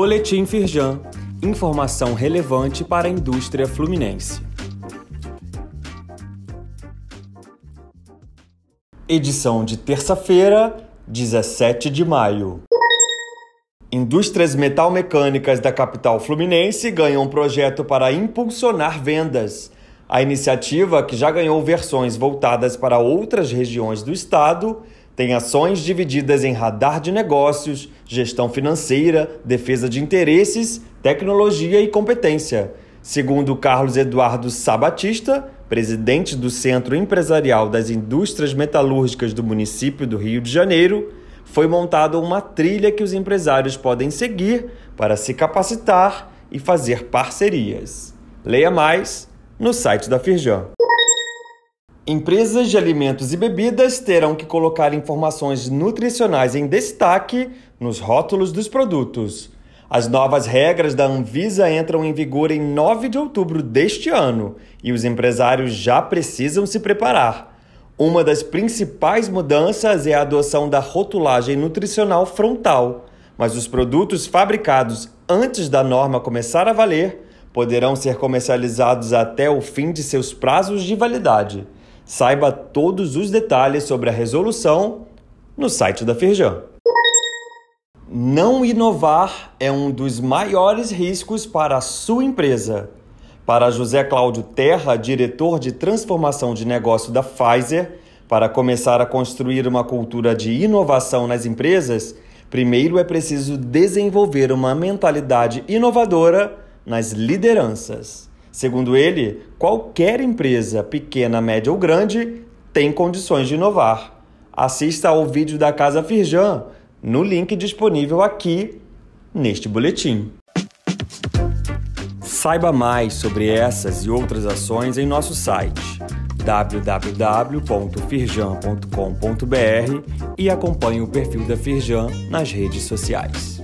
Boletim Firjan. Informação relevante para a indústria fluminense. Edição de terça-feira, 17 de maio. Indústrias metal-mecânicas da capital fluminense ganham um projeto para impulsionar vendas. A iniciativa, que já ganhou versões voltadas para outras regiões do estado, tem ações divididas em radar de negócios, gestão financeira, defesa de interesses, tecnologia e competência. Segundo Carlos Eduardo Sabatista, presidente do Centro Empresarial das Indústrias Metalúrgicas do município do Rio de Janeiro, foi montada uma trilha que os empresários podem seguir para se capacitar e fazer parcerias. Leia mais no site da Firjan. Empresas de alimentos e bebidas terão que colocar informações nutricionais em destaque nos rótulos dos produtos. As novas regras da Anvisa entram em vigor em 9 de outubro deste ano e os empresários já precisam se preparar. Uma das principais mudanças é a adoção da rotulagem nutricional frontal, mas os produtos fabricados antes da norma começar a valer poderão ser comercializados até o fim de seus prazos de validade. Saiba todos os detalhes sobre a resolução no site da Firjan. Não inovar é um dos maiores riscos para a sua empresa. Para José Cláudio Terra, diretor de transformação de negócio da Pfizer, para começar a construir uma cultura de inovação nas empresas, primeiro é preciso desenvolver uma mentalidade inovadora nas lideranças. Segundo ele, qualquer empresa, pequena, média ou grande, tem condições de inovar. Assista ao vídeo da Casa Firjan no link disponível aqui neste boletim. Saiba mais sobre essas e outras ações em nosso site www.firjan.com.br e acompanhe o perfil da Firjan nas redes sociais.